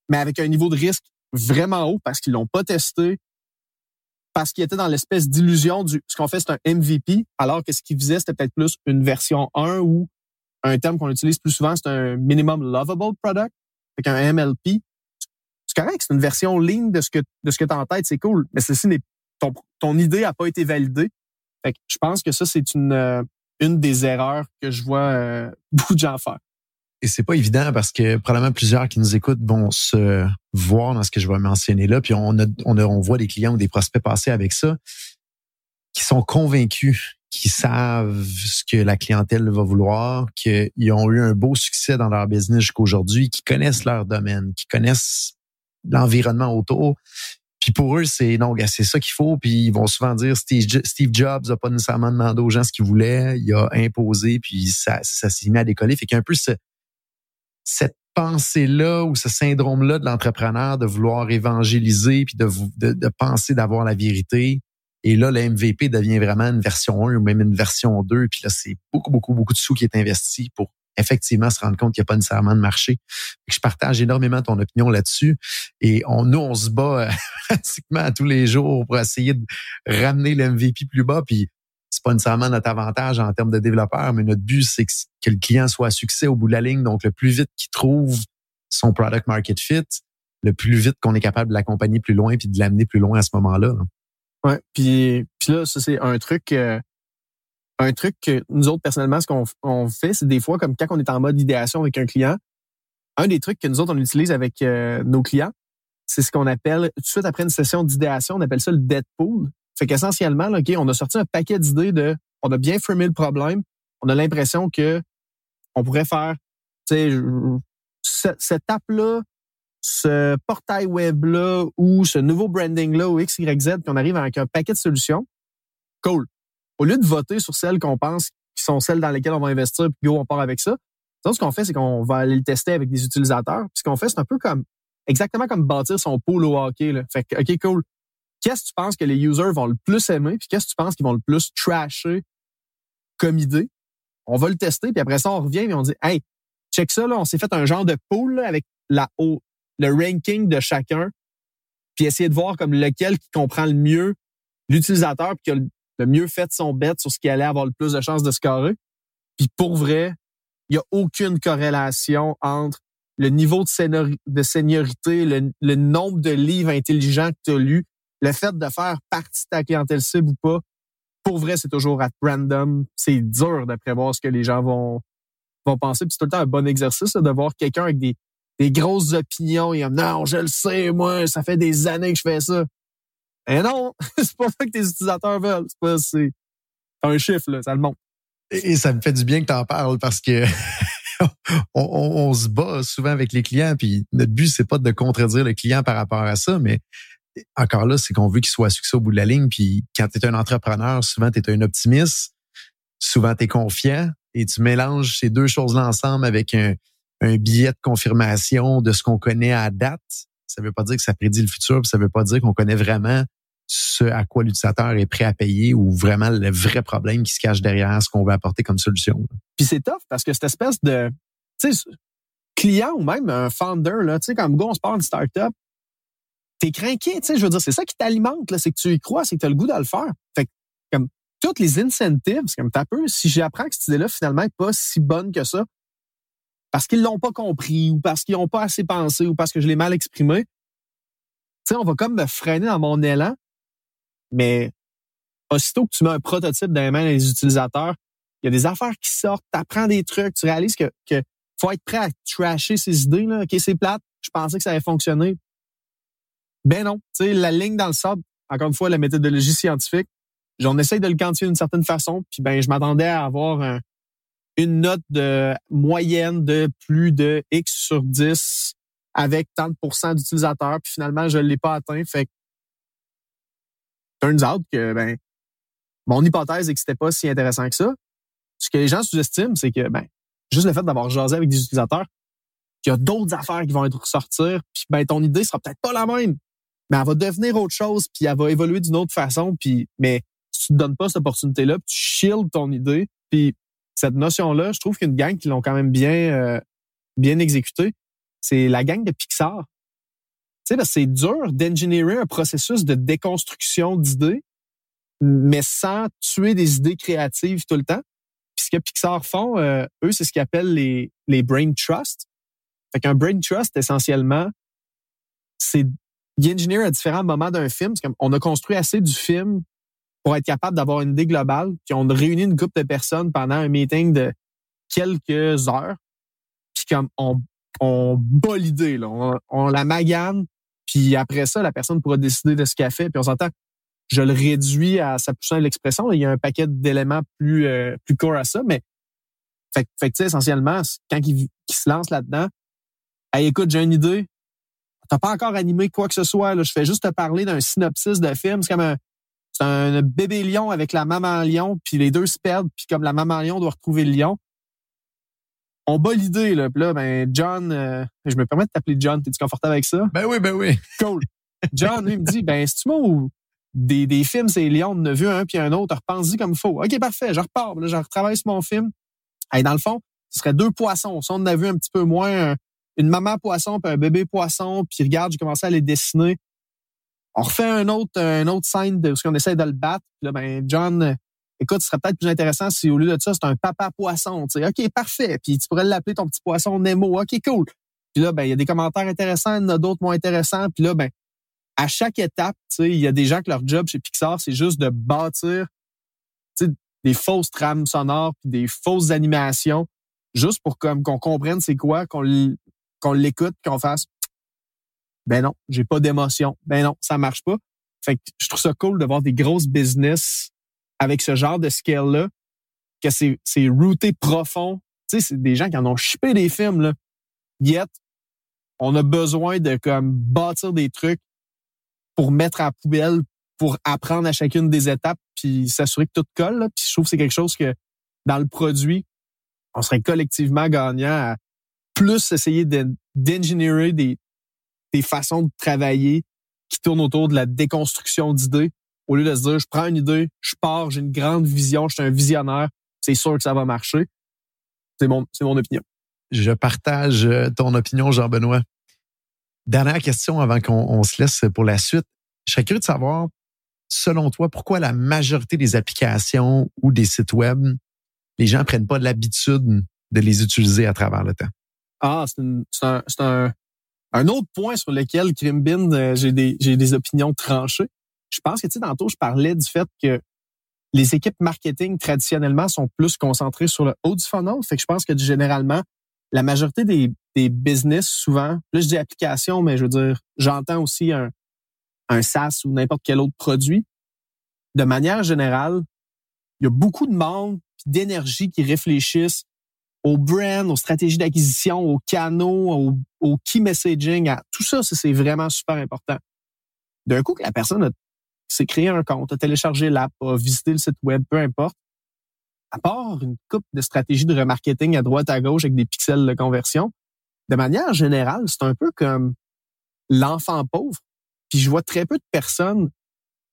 mais avec un niveau de risque vraiment haut parce qu'ils l'ont pas testé, parce qu'ils étaient dans l'espèce d'illusion du ce qu'on fait c'est un MVP, alors que ce qu'ils faisaient c'était peut-être plus une version 1 ou un terme qu'on utilise plus souvent c'est un minimum lovable product, avec un MLP. C'est correct, c'est une version lean de ce que de ce que tu as en tête, c'est cool, mais ceci n'est ton, ton idée a pas été validée. Fait que je pense que ça c'est une euh, une des erreurs que je vois euh, beaucoup de gens faire. Et c'est pas évident parce que probablement plusieurs qui nous écoutent vont se voir dans ce que je vais mentionner là. Puis on, a, on, on voit des clients ou des prospects passer avec ça qui sont convaincus, qui savent ce que la clientèle va vouloir, qu'ils ont eu un beau succès dans leur business jusqu'aujourd'hui, qui connaissent leur domaine, qui connaissent l'environnement autour. Puis pour eux, c'est non, c'est ça qu'il faut. Puis ils vont souvent dire Steve, Jobs a pas nécessairement demandé aux gens ce qu'ils voulaient, il a imposé, puis ça, ça s'est mis à décoller. Fait qu'il y a un peu ce, cette pensée-là ou ce syndrome-là de l'entrepreneur de vouloir évangéliser puis de, de, penser d'avoir la vérité. Et là, le MVP devient vraiment une version 1 ou même une version 2. Puis là, c'est beaucoup, beaucoup, beaucoup de sous qui est investi pour effectivement se rendre compte qu'il n'y a pas nécessairement de marché. Je partage énormément ton opinion là-dessus. Et on, nous, on se bat pratiquement à tous les jours pour essayer de ramener le MVP plus bas. Puis c'est pas nécessairement notre avantage en termes de développeur, mais notre but, c'est que, le client soit à succès au bout de la ligne. Donc, le plus vite qu'il trouve son product market fit, le plus vite qu'on est capable de l'accompagner plus loin puis de l'amener plus loin à ce moment-là. Ouais, puis, là, ça, c'est un truc... Euh, un truc que nous autres, personnellement, ce qu'on fait, c'est des fois, comme quand on est en mode idéation avec un client, un des trucs que nous autres, on utilise avec euh, nos clients, c'est ce qu'on appelle, tout de suite après une session d'idéation, on appelle ça le dead pool. Fait qu'essentiellement, OK, on a sorti un paquet d'idées de, on a bien fermé le problème. On a l'impression que on pourrait faire, tu sais, cette app-là, ce portail web-là ou ce nouveau branding-là ou X, Y, Z, puis arrive avec un paquet de solutions. Cool. Au lieu de voter sur celles qu'on pense qui sont celles dans lesquelles on va investir, puis go, on part avec ça. Donc, ce qu'on fait, c'est qu'on va aller le tester avec des utilisateurs. Puis ce qu'on fait, c'est un peu comme, exactement comme bâtir son pool au hockey. Là. Fait que, OK, cool qu'est-ce que tu penses que les users vont le plus aimer, puis qu'est-ce que tu penses qu'ils vont le plus trasher comme idée? On va le tester, puis après ça, on revient et on dit Hey, check ça, là, on s'est fait un genre de pool avec la haut, le ranking de chacun, puis essayer de voir comme lequel qui comprend le mieux l'utilisateur, puis qui a le mieux fait son bet sur ce qui allait avoir le plus de chances de scorer. Puis pour vrai, il n'y a aucune corrélation entre le niveau de, de seniorité, le, le, nombre de livres intelligents que tu as lus, le fait de faire partie de ta clientèle cible ou pas, pour vrai, c'est toujours à random. C'est dur de prévoir ce que les gens vont, vont penser. Puis c'est tout le temps un bon exercice de voir quelqu'un avec des, des grosses opinions et non, je le sais, moi, ça fait des années que je fais ça. Et non, c'est pas ça que tes utilisateurs veulent. C'est pas, c'est un chiffre, là, ça le montre. Et ça me fait du bien que tu en parles parce que on, on, se bat souvent avec les clients, puis notre but, c'est pas de contredire le client par rapport à ça, mais encore là, c'est qu'on veut qu'il soit succès au bout de la ligne. Puis quand tu es un entrepreneur, souvent tu es un optimiste, souvent tu confiant et tu mélanges ces deux choses-là ensemble avec un, billet de confirmation de ce qu'on connaît à date. Ça veut pas dire que ça prédit le futur, puis ça veut pas dire qu'on connaît vraiment ce à quoi l'utilisateur est prêt à payer ou vraiment le vrai problème qui se cache derrière ce qu'on veut apporter comme solution. Puis c'est tough parce que cette espèce de client ou même un founder, là, tu sais, go, on se parle de startup, t'es craqué, tu sais, je veux dire, c'est ça qui t'alimente, là, c'est que tu y crois, c'est que tu as le goût de le faire. Fait que, comme, toutes les incentives, comme t'as peu, si j'apprends que cette idée-là, finalement, n'est pas si bonne que ça, parce qu'ils l'ont pas compris, ou parce qu'ils n'ont pas assez pensé, ou parce que je l'ai mal exprimé, tu sais, on va comme me freiner dans mon élan, mais aussitôt que tu mets un prototype dans les mains des utilisateurs, il y a des affaires qui sortent, tu apprends des trucs, tu réalises que, que faut être prêt à trasher ces idées, là. OK, c'est plate, je pensais que ça allait fonctionner. Ben non, tu sais, la ligne dans le sable, encore une fois, la méthodologie scientifique, j'en essaye de le quantifier d'une certaine façon, puis ben je m'attendais à avoir une note de moyenne de plus de X sur 10 avec tant de pourcents d'utilisateurs, puis finalement, je ne l'ai pas atteint. Fait que turns out que ben mon hypothèse est que c'était pas si intéressant que ça. Ce que les gens sous-estiment, c'est que ben juste le fait d'avoir jasé avec des utilisateurs, qu'il y a d'autres affaires qui vont être ressortir, puis ben ton idée sera peut-être pas la même mais elle va devenir autre chose, puis elle va évoluer d'une autre façon. Puis, mais si tu te donnes pas cette opportunité-là, tu shields ton idée. Puis cette notion-là, je trouve qu'une gang qui l'ont quand même bien, euh, bien exécutée, c'est la gang de Pixar. Tu sais, c'est dur d'ingénierer un processus de déconstruction d'idées, mais sans tuer des idées créatives tout le temps. Puis ce que Pixar font, euh, eux, c'est ce qu'ils appellent les, les brain trusts. Fait qu'un brain trust, essentiellement, c'est d'ingénierer à différents moments d'un film. On a construit assez du film pour être capable d'avoir une idée globale. Puis on a réuni une groupe de personnes pendant un meeting de quelques heures. Puis comme on, on bat l'idée. On, on, la magane. Puis après ça, la personne pourra décider de ce qu'elle fait. Puis on s'entend, je le réduis à sa plus simple expression. Il y a un paquet d'éléments plus euh, plus courts à ça, mais fait, fait que, essentiellement, quand il, se lance là-dedans, hey, écoute, j'ai une idée. T'as pas encore animé quoi que ce soit. Là. Je fais juste te parler d'un synopsis de film. C'est comme un, c'est un bébé lion avec la maman lion, puis les deux se perdent, puis comme la maman lion doit retrouver le lion. On bat l'idée, là. Puis là, ben, John, euh, je me permets de t'appeler John, t'es-tu confortable avec ça? Ben oui, ben oui. Cool. John, lui, me dit, ben, si tu m'as des, des films, c'est Lion, on a vu un puis un autre, repense-y comme il faut. OK, parfait, je repars, là, je retravaille sur mon film. Et dans le fond, ce serait deux poissons. Si on en a vu un petit peu moins, une maman poisson puis un bébé poisson, puis regarde, j'ai commencé à les dessiner on refait un autre, un autre scène de ce qu'on essaie de le battre. Puis là, ben, John, écoute, ce serait peut-être plus intéressant si au lieu de ça, c'est un papa poisson. Tu sais, OK, parfait. Puis tu pourrais l'appeler ton petit poisson Nemo. OK, cool. Puis là, ben, il y a des commentaires intéressants, il y en a d'autres moins intéressants. Puis là, ben, à chaque étape, tu sais, il y a des gens que leur job chez Pixar, c'est juste de bâtir tu sais, des fausses trames sonores puis des fausses animations, juste pour comme qu'on comprenne c'est quoi, qu'on qu'on l'écoute, qu'on fasse ben non, j'ai pas d'émotion. Ben non, ça marche pas. Fait que je trouve ça cool de voir des grosses business avec ce genre de scale-là, que c'est, c'est routé profond. Tu sais, c'est des gens qui en ont chippé des films, là. Yet, on a besoin de comme bâtir des trucs pour mettre à la poubelle, pour apprendre à chacune des étapes, puis s'assurer que tout colle. Là. Puis je trouve que c'est quelque chose que dans le produit, on serait collectivement gagnant à plus essayer d'ingénierer des, des façons de travailler qui tournent autour de la déconstruction d'idées au lieu de se dire je prends une idée, je pars, j'ai une grande vision, je suis un visionnaire, c'est sûr que ça va marcher. C'est mon, c'est mon opinion. Je partage euh, ton opinion, Jean-Benoît. Dernière question avant qu'on se laisse pour la suite. Je serais curieux de savoir, selon toi, pourquoi la majorité des applications ou des sites web, les gens prennent pas l'habitude de les utiliser à travers le temps? Ah, c'est, un, c'est un, un autre point sur lequel Crimbin, euh, j'ai des, j'ai des opinions tranchées. Je pense que, tu sais, tantôt, je parlais du fait que les équipes marketing, traditionnellement, sont plus concentrées sur le haut du funnel. Fait que je pense que, généralement, la majorité des, des business, souvent, là, je dis application, mais je veux dire, j'entends aussi un, un SaaS ou n'importe quel autre produit. De manière générale, il y a beaucoup de monde d'énergie qui réfléchissent au brand, aux stratégies d'acquisition, aux canaux, au, au key messaging, à tout ça, c'est vraiment super important. D'un coup que la personne s'est créé un compte, a téléchargé l'app, a visité le site web, peu importe, à part une coupe de stratégies de remarketing à droite à gauche avec des pixels de conversion, de manière générale, c'est un peu comme l'enfant pauvre. Puis je vois très peu de personnes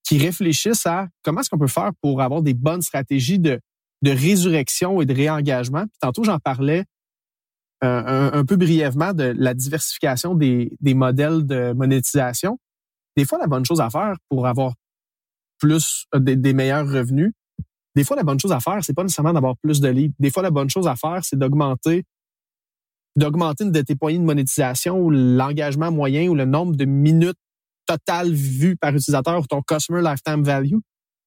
qui réfléchissent à comment est-ce qu'on peut faire pour avoir des bonnes stratégies de de résurrection et de réengagement. Puis tantôt, j'en parlais euh, un, peu brièvement de la diversification des, des modèles de monétisation. Des fois, la bonne chose à faire pour avoir plus euh, des, meilleurs revenus, des fois, la bonne chose à faire, c'est pas nécessairement d'avoir plus de leads. Des fois, la bonne chose à faire, c'est d'augmenter d'augmenter une de tes poignées de monétisation ou l'engagement moyen ou le nombre de minutes totales vues par utilisateur ou ton customer lifetime value.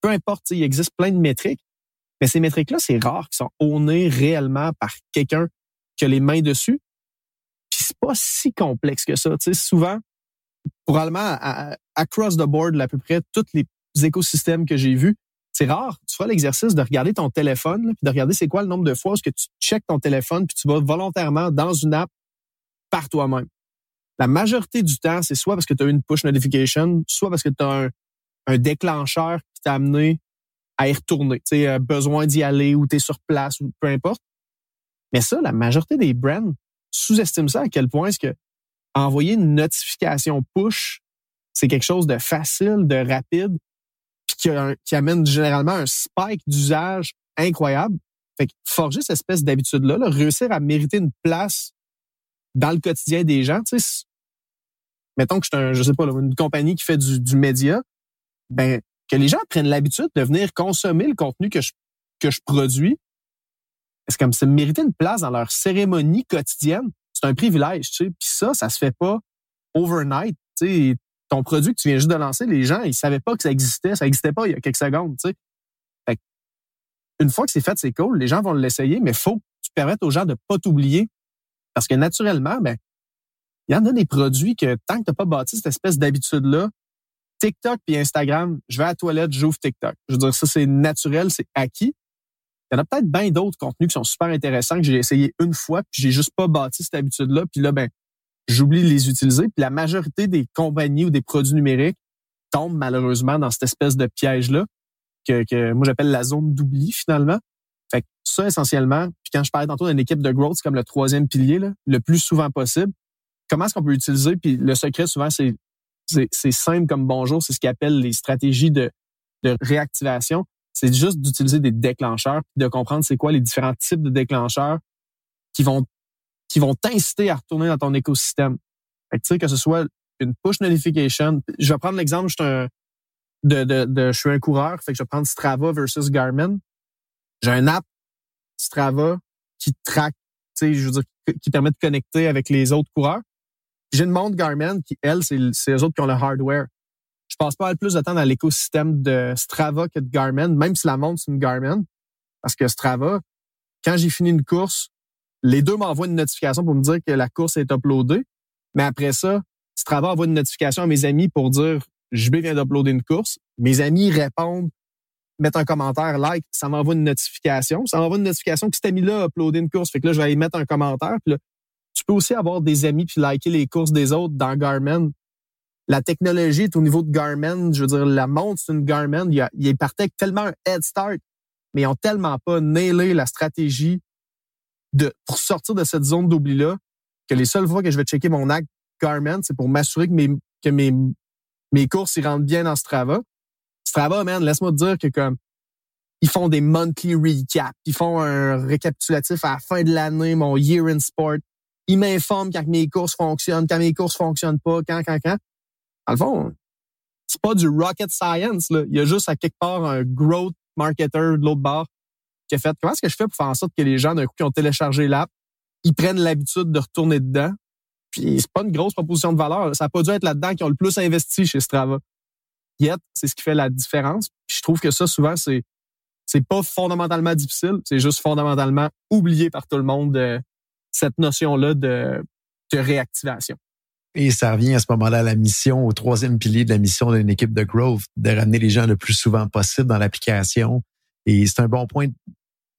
Peu importe, il existe plein de métriques. Mais ces métriques-là, c'est rare qu'ils sont ownés réellement par quelqu'un qui a les mains dessus. Puis c'est pas si complexe que ça. Tu sais, souvent, probablement, across the board, à peu près tous les écosystèmes que j'ai vus, c'est rare. Tu feras l'exercice de regarder ton téléphone, puis de regarder c'est quoi le nombre de fois que tu checkes ton téléphone, puis tu vas volontairement dans une app par toi-même. La majorité du temps, c'est soit parce que tu as une push notification, soit parce que tu as un, un déclencheur qui t'a amené à y retourner. Tu euh, besoin d'y aller ou tu es sur place ou peu importe. Mais ça, la majorité des brands sous-estiment ça à quel point est-ce que envoyer une notification push, c'est quelque chose de facile, de rapide, puis qui, qui amène généralement un spike d'usage incroyable. Fait que forger cette espèce d'habitude-là, réussir à mériter une place dans le quotidien des gens, tu sais, mettons que je suis un, je sais pas, une compagnie qui fait du, du média, ben, que les gens prennent l'habitude de venir consommer le contenu que je, que je produis. C'est comme ça mériter une place dans leur cérémonie quotidienne. C'est un privilège, tu sais. Puis ça, ça se fait pas overnight. Tu sais, ton produit que tu viens juste de lancer, les gens, ils savaient pas que ça existait. Ça existait pas il y a quelques secondes, tu sais. Fait une fois que c'est fait, c'est cool. Les gens vont l'essayer, mais faut que tu permettes aux gens de pas t'oublier. Parce que naturellement, ben, il y en a des produits que tant que tu n'as pas bâti cette espèce d'habitude-là, TikTok puis Instagram, je vais à la toilette, j'ouvre TikTok. Je veux dire, ça, c'est naturel, c'est acquis. Il y en a peut-être bien d'autres contenus qui sont super intéressants que j'ai essayé une fois, puis j'ai juste pas bâti cette habitude-là. Puis là, ben, j'oublie de les utiliser. Puis la majorité des compagnies ou des produits numériques tombent malheureusement dans cette espèce de piège-là que, que moi j'appelle la zone d'oubli finalement. Fait que ça, essentiellement, puis quand je parlais tantôt d'une équipe de growth, c'est comme le troisième pilier, là, le plus souvent possible comment est-ce qu'on peut utiliser? Puis le secret, souvent, c'est c'est simple comme bonjour, c'est ce qu'ils appellent les stratégies de, de réactivation. C'est juste d'utiliser des déclencheurs, de comprendre c'est quoi les différents types de déclencheurs qui vont qui vont t'inciter à retourner dans ton écosystème. Fait que, que ce soit une push notification. Je vais prendre l'exemple, je suis un, de, de, de, je suis un coureur, fait que je vais prendre Strava versus Garmin. J'ai un app Strava qui traque, je veux dire, qui permet de connecter avec les autres coureurs. J'ai une montre Garmin qui, elle, c'est les autres qui ont le hardware. Je passe pas plus de temps dans l'écosystème de Strava que de Garmin, même si la montre, c'est une Garmin. Parce que Strava, quand j'ai fini une course, les deux m'envoient une notification pour me dire que la course est uploadée. Mais après ça, Strava envoie une notification à mes amis pour dire je viens d'uploader une course. Mes amis répondent, mettent un commentaire, like, ça m'envoie une notification. Ça m'envoie une notification que cet ami-là a uploadé une course. Fait que là, je vais y mettre un commentaire. Puis là, tu peux aussi avoir des amis puis liker les courses des autres dans Garmin. La technologie est au niveau de Garmin. Je veux dire, la montre, c'est une Garmin. Il, il partait avec tellement un head start, mais ils ont tellement pas nailé la stratégie de, pour sortir de cette zone d'oubli-là que les seules fois que je vais checker mon acte Garmin, c'est pour m'assurer que mes, que mes, mes courses, ils rentrent bien dans Strava. Strava, man, laisse-moi te dire que comme, ils font des monthly recaps, ils font un récapitulatif à la fin de l'année, mon year in sport il m'informe quand mes courses fonctionnent, quand mes courses fonctionnent pas, quand, quand, quand. Dans le fond, c'est pas du rocket science, là. Il y a juste à quelque part un growth marketer de l'autre bord qui a fait comment est-ce que je fais pour faire en sorte que les gens, d'un coup, qui ont téléchargé l'app, ils prennent l'habitude de retourner dedans? Puis c'est pas une grosse proposition de valeur. Ça n'a pas dû être là-dedans qui ont le plus investi chez Strava. Yet, c'est ce qui fait la différence. Puis je trouve que ça, souvent, c'est c'est pas fondamentalement difficile, c'est juste fondamentalement oublié par tout le monde euh, cette notion-là de, de réactivation. Et ça revient à ce moment-là à la mission, au troisième pilier de la mission d'une équipe de growth, de ramener les gens le plus souvent possible dans l'application. Et c'est un bon point,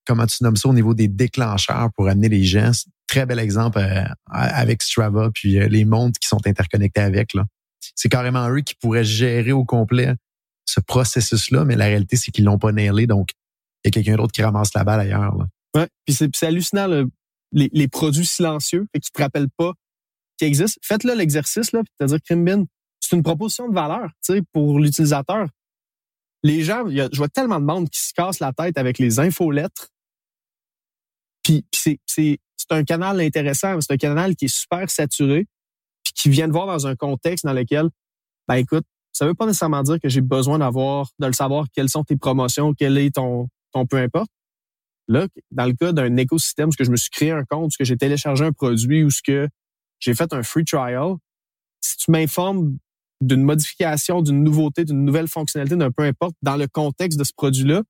comment tu nommes ça, au niveau des déclencheurs pour amener les gens. Très bel exemple euh, avec Strava, puis euh, les mondes qui sont interconnectés avec. Là. C'est carrément eux qui pourraient gérer au complet ce processus-là, mais la réalité, c'est qu'ils l'ont pas nailé, donc il y a quelqu'un d'autre qui ramasse la balle ailleurs. Là. Ouais, puis c'est hallucinant. Là les, produits silencieux qui te rappellent pas qu'ils existent. Faites-le l'exercice, là, c'est-à-dire Crimbin, c'est une proposition de valeur pour l'utilisateur. Les gens, y a, je vois tellement de monde qui se casse la tête avec les infolettres. Puis, puis c'est un canal intéressant, c'est un canal qui est super saturé, puis qui vient de voir dans un contexte dans lequel, ben écoute, ça veut pas nécessairement dire que j'ai besoin d'avoir, de le savoir quelles sont tes promotions, quel est ton, ton peu importe. Là, dans le cas d'un écosystème, où que je me suis créé un compte, où que j'ai téléchargé un produit, ou ce que j'ai fait un free trial, si tu m'informes d'une modification, d'une nouveauté, d'une nouvelle fonctionnalité, d'un peu importe, dans le contexte de ce produit-là,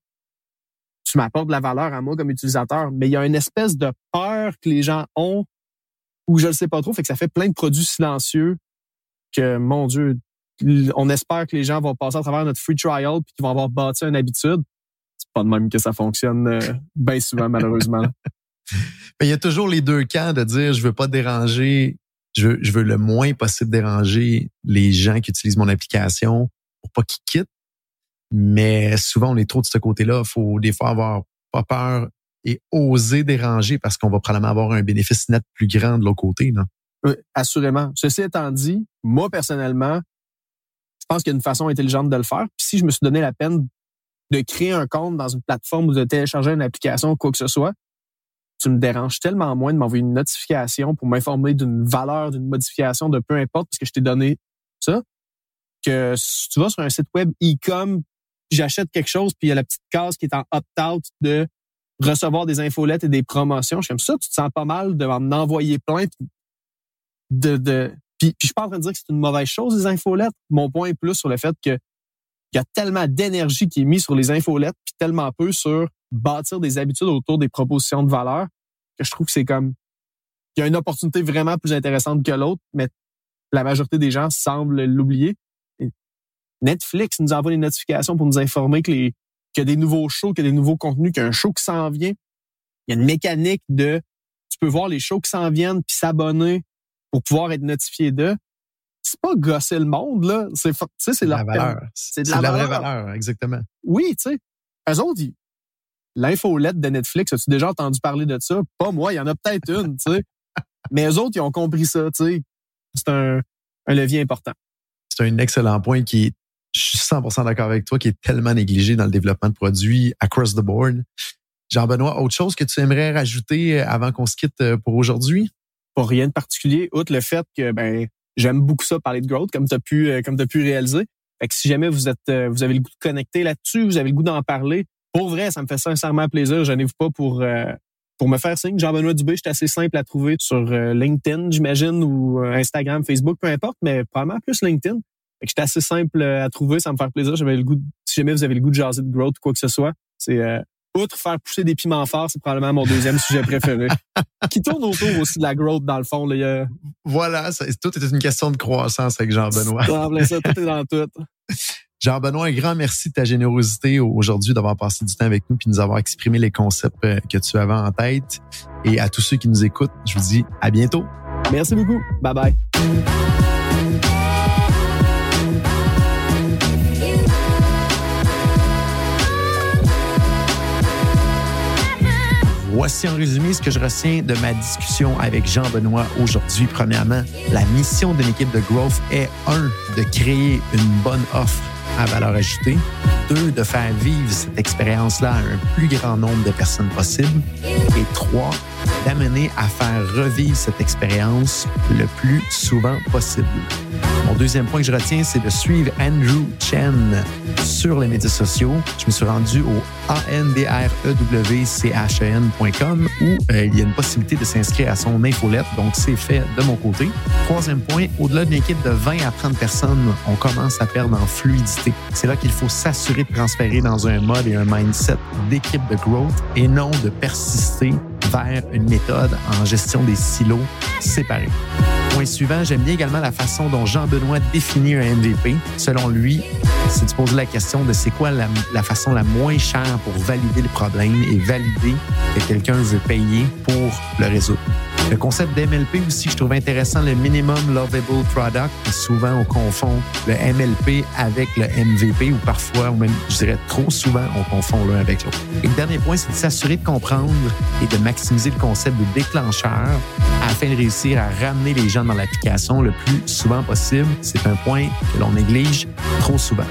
tu m'apportes de la valeur à moi comme utilisateur. Mais il y a une espèce de peur que les gens ont ou je ne sais pas trop, fait que ça fait plein de produits silencieux que, mon Dieu, on espère que les gens vont passer à travers notre free trial puis qu'ils vont avoir bâti une habitude pas de même que ça fonctionne euh, bien souvent, malheureusement. Mais il y a toujours les deux camps de dire je veux pas déranger, je veux, je veux le moins possible déranger les gens qui utilisent mon application pour pas qu'ils quittent. Mais souvent, on est trop de ce côté-là. Il faut des fois avoir pas peur et oser déranger parce qu'on va probablement avoir un bénéfice net plus grand de l'autre côté. Oui, assurément. Ceci étant dit, moi, personnellement, je pense qu'il y a une façon intelligente de le faire. Puis si je me suis donné la peine de créer un compte dans une plateforme ou de télécharger une application ou quoi que ce soit, tu me déranges tellement moins de m'envoyer une notification pour m'informer d'une valeur, d'une modification, de peu importe, parce que je t'ai donné ça, que si tu vas sur un site web e-com, j'achète quelque chose, puis il y a la petite case qui est en opt-out de recevoir des infolettes et des promotions. Je ça, tu te sens pas mal de m'en envoyer plein. De, de, puis, puis je suis pas en train de dire que c'est une mauvaise chose, les infolettes. Mon point est plus sur le fait que il y a tellement d'énergie qui est mise sur les infolettes, puis tellement peu sur bâtir des habitudes autour des propositions de valeur, que je trouve que c'est comme il y a une opportunité vraiment plus intéressante que l'autre, mais la majorité des gens semblent l'oublier. Netflix nous envoie des notifications pour nous informer que les qu'il y a des nouveaux shows, qu'il y a des nouveaux contenus, qu'il y a un show qui s'en vient. Il y a une mécanique de tu peux voir les shows qui s'en viennent puis s'abonner pour pouvoir être notifié d'eux. C'est pas gosser le monde, là. C'est, c'est la valeur. C'est de la, vraie valeur, exactement. Oui, tu sais. Eux autres, l'infolette de Netflix, as-tu déjà entendu parler de ça? Pas moi, il y en a peut-être une, tu sais. Mais eux autres, ils ont compris ça, tu sais. C'est un, un levier important. C'est un excellent point qui est je suis 100% d'accord avec toi, qui est tellement négligé dans le développement de produits across the board. Jean-Benoît, autre chose que tu aimerais rajouter euh, avant qu'on se quitte euh, pour aujourd'hui? Pas rien de particulier, outre le fait que ben j'aime beaucoup ça parler de growth, comme tu as pu euh, comme as pu réaliser. Fait que si jamais vous êtes vous avez le goût de connecter là-dessus, vous avez le goût d'en parler, pour vrai, ça me fait sincèrement plaisir. Je n'ai pas pour pour me faire signe. Jean-Benoît Dubé, suis assez simple à trouver sur LinkedIn, j'imagine, ou Instagram, Facebook, peu importe, mais probablement plus LinkedIn. Fait que assez simple euh, à trouver, ça me fait plaisir. J'avais le goût, si jamais vous avez le goût de jaser de growth ou quoi que ce soit, c'est euh, outre faire pousser des piments forts, c'est probablement mon deuxième sujet préféré. qui tourne autour aussi de la growth dans le fond. Là, Voilà, tout est une question de croissance avec Jean-Benoît. ça, tout est dans tout. Jean-Benoît, un grand merci de ta générosité aujourd'hui d'avoir passé du temps avec nous puis nous avoir exprimé les concepts euh, que tu avais en tête. Et à tous ceux qui nous écoutent, je vous dis à bientôt. Merci beaucoup. Bye bye. Voici en résumé ce que je retiens de ma discussion avec Jean-Benoît aujourd'hui. Premièrement, la mission de l'équipe de Growth est, un, de créer une bonne offre à valeur ajoutée. Deux, de faire vivre cette expérience-là à un plus grand nombre de personnes possible. Et trois, d'amener à faire revivre cette expérience le plus souvent possible. Mon deuxième point que je retiens, c'est de suivre Andrew Chen sur les médias sociaux. Je me suis rendu au andrewchen.com où euh, il y a une possibilité de s'inscrire à son infolette, donc c'est fait de mon côté. Troisième point, au-delà d'une équipe de 20 à 30 personnes, on commence à perdre en fluidité. C'est là qu'il faut s'assurer de transférer dans un mode et un mindset d'équipe de growth et non de persister vers une méthode en gestion des silos séparés. Point suivant, j'aime bien également la façon dont Jean-Benoît définit un MVP. Selon lui, si tu poses la question de c'est quoi la, la, façon la moins chère pour valider le problème et valider que quelqu'un veut payer pour le résoudre. Le concept d'MLP aussi, je trouve intéressant, le Minimum Lovable Product. Souvent, on confond le MLP avec le MVP ou parfois, ou même, je dirais trop souvent, on confond l'un avec l'autre. Et le dernier point, c'est de s'assurer de comprendre et de maximiser le concept de déclencheur afin de réussir à ramener les gens dans l'application le plus souvent possible. C'est un point que l'on néglige trop souvent.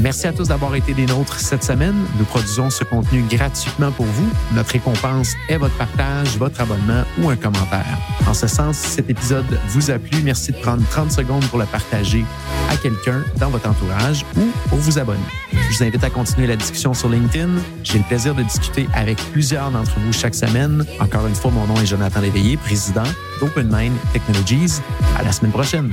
Merci à tous d'avoir été des nôtres cette semaine. Nous produisons ce contenu gratuitement pour vous. Notre récompense est votre partage, votre abonnement ou un commentaire. En ce sens, si cet épisode vous a plu, merci de prendre 30 secondes pour le partager à quelqu'un dans votre entourage ou pour vous abonner. Je vous invite à continuer la discussion sur LinkedIn. J'ai le plaisir de discuter avec plusieurs d'entre vous chaque semaine. Encore une fois, mon nom est Jonathan Léveillé, président d'OpenMind Technologies. À la semaine prochaine.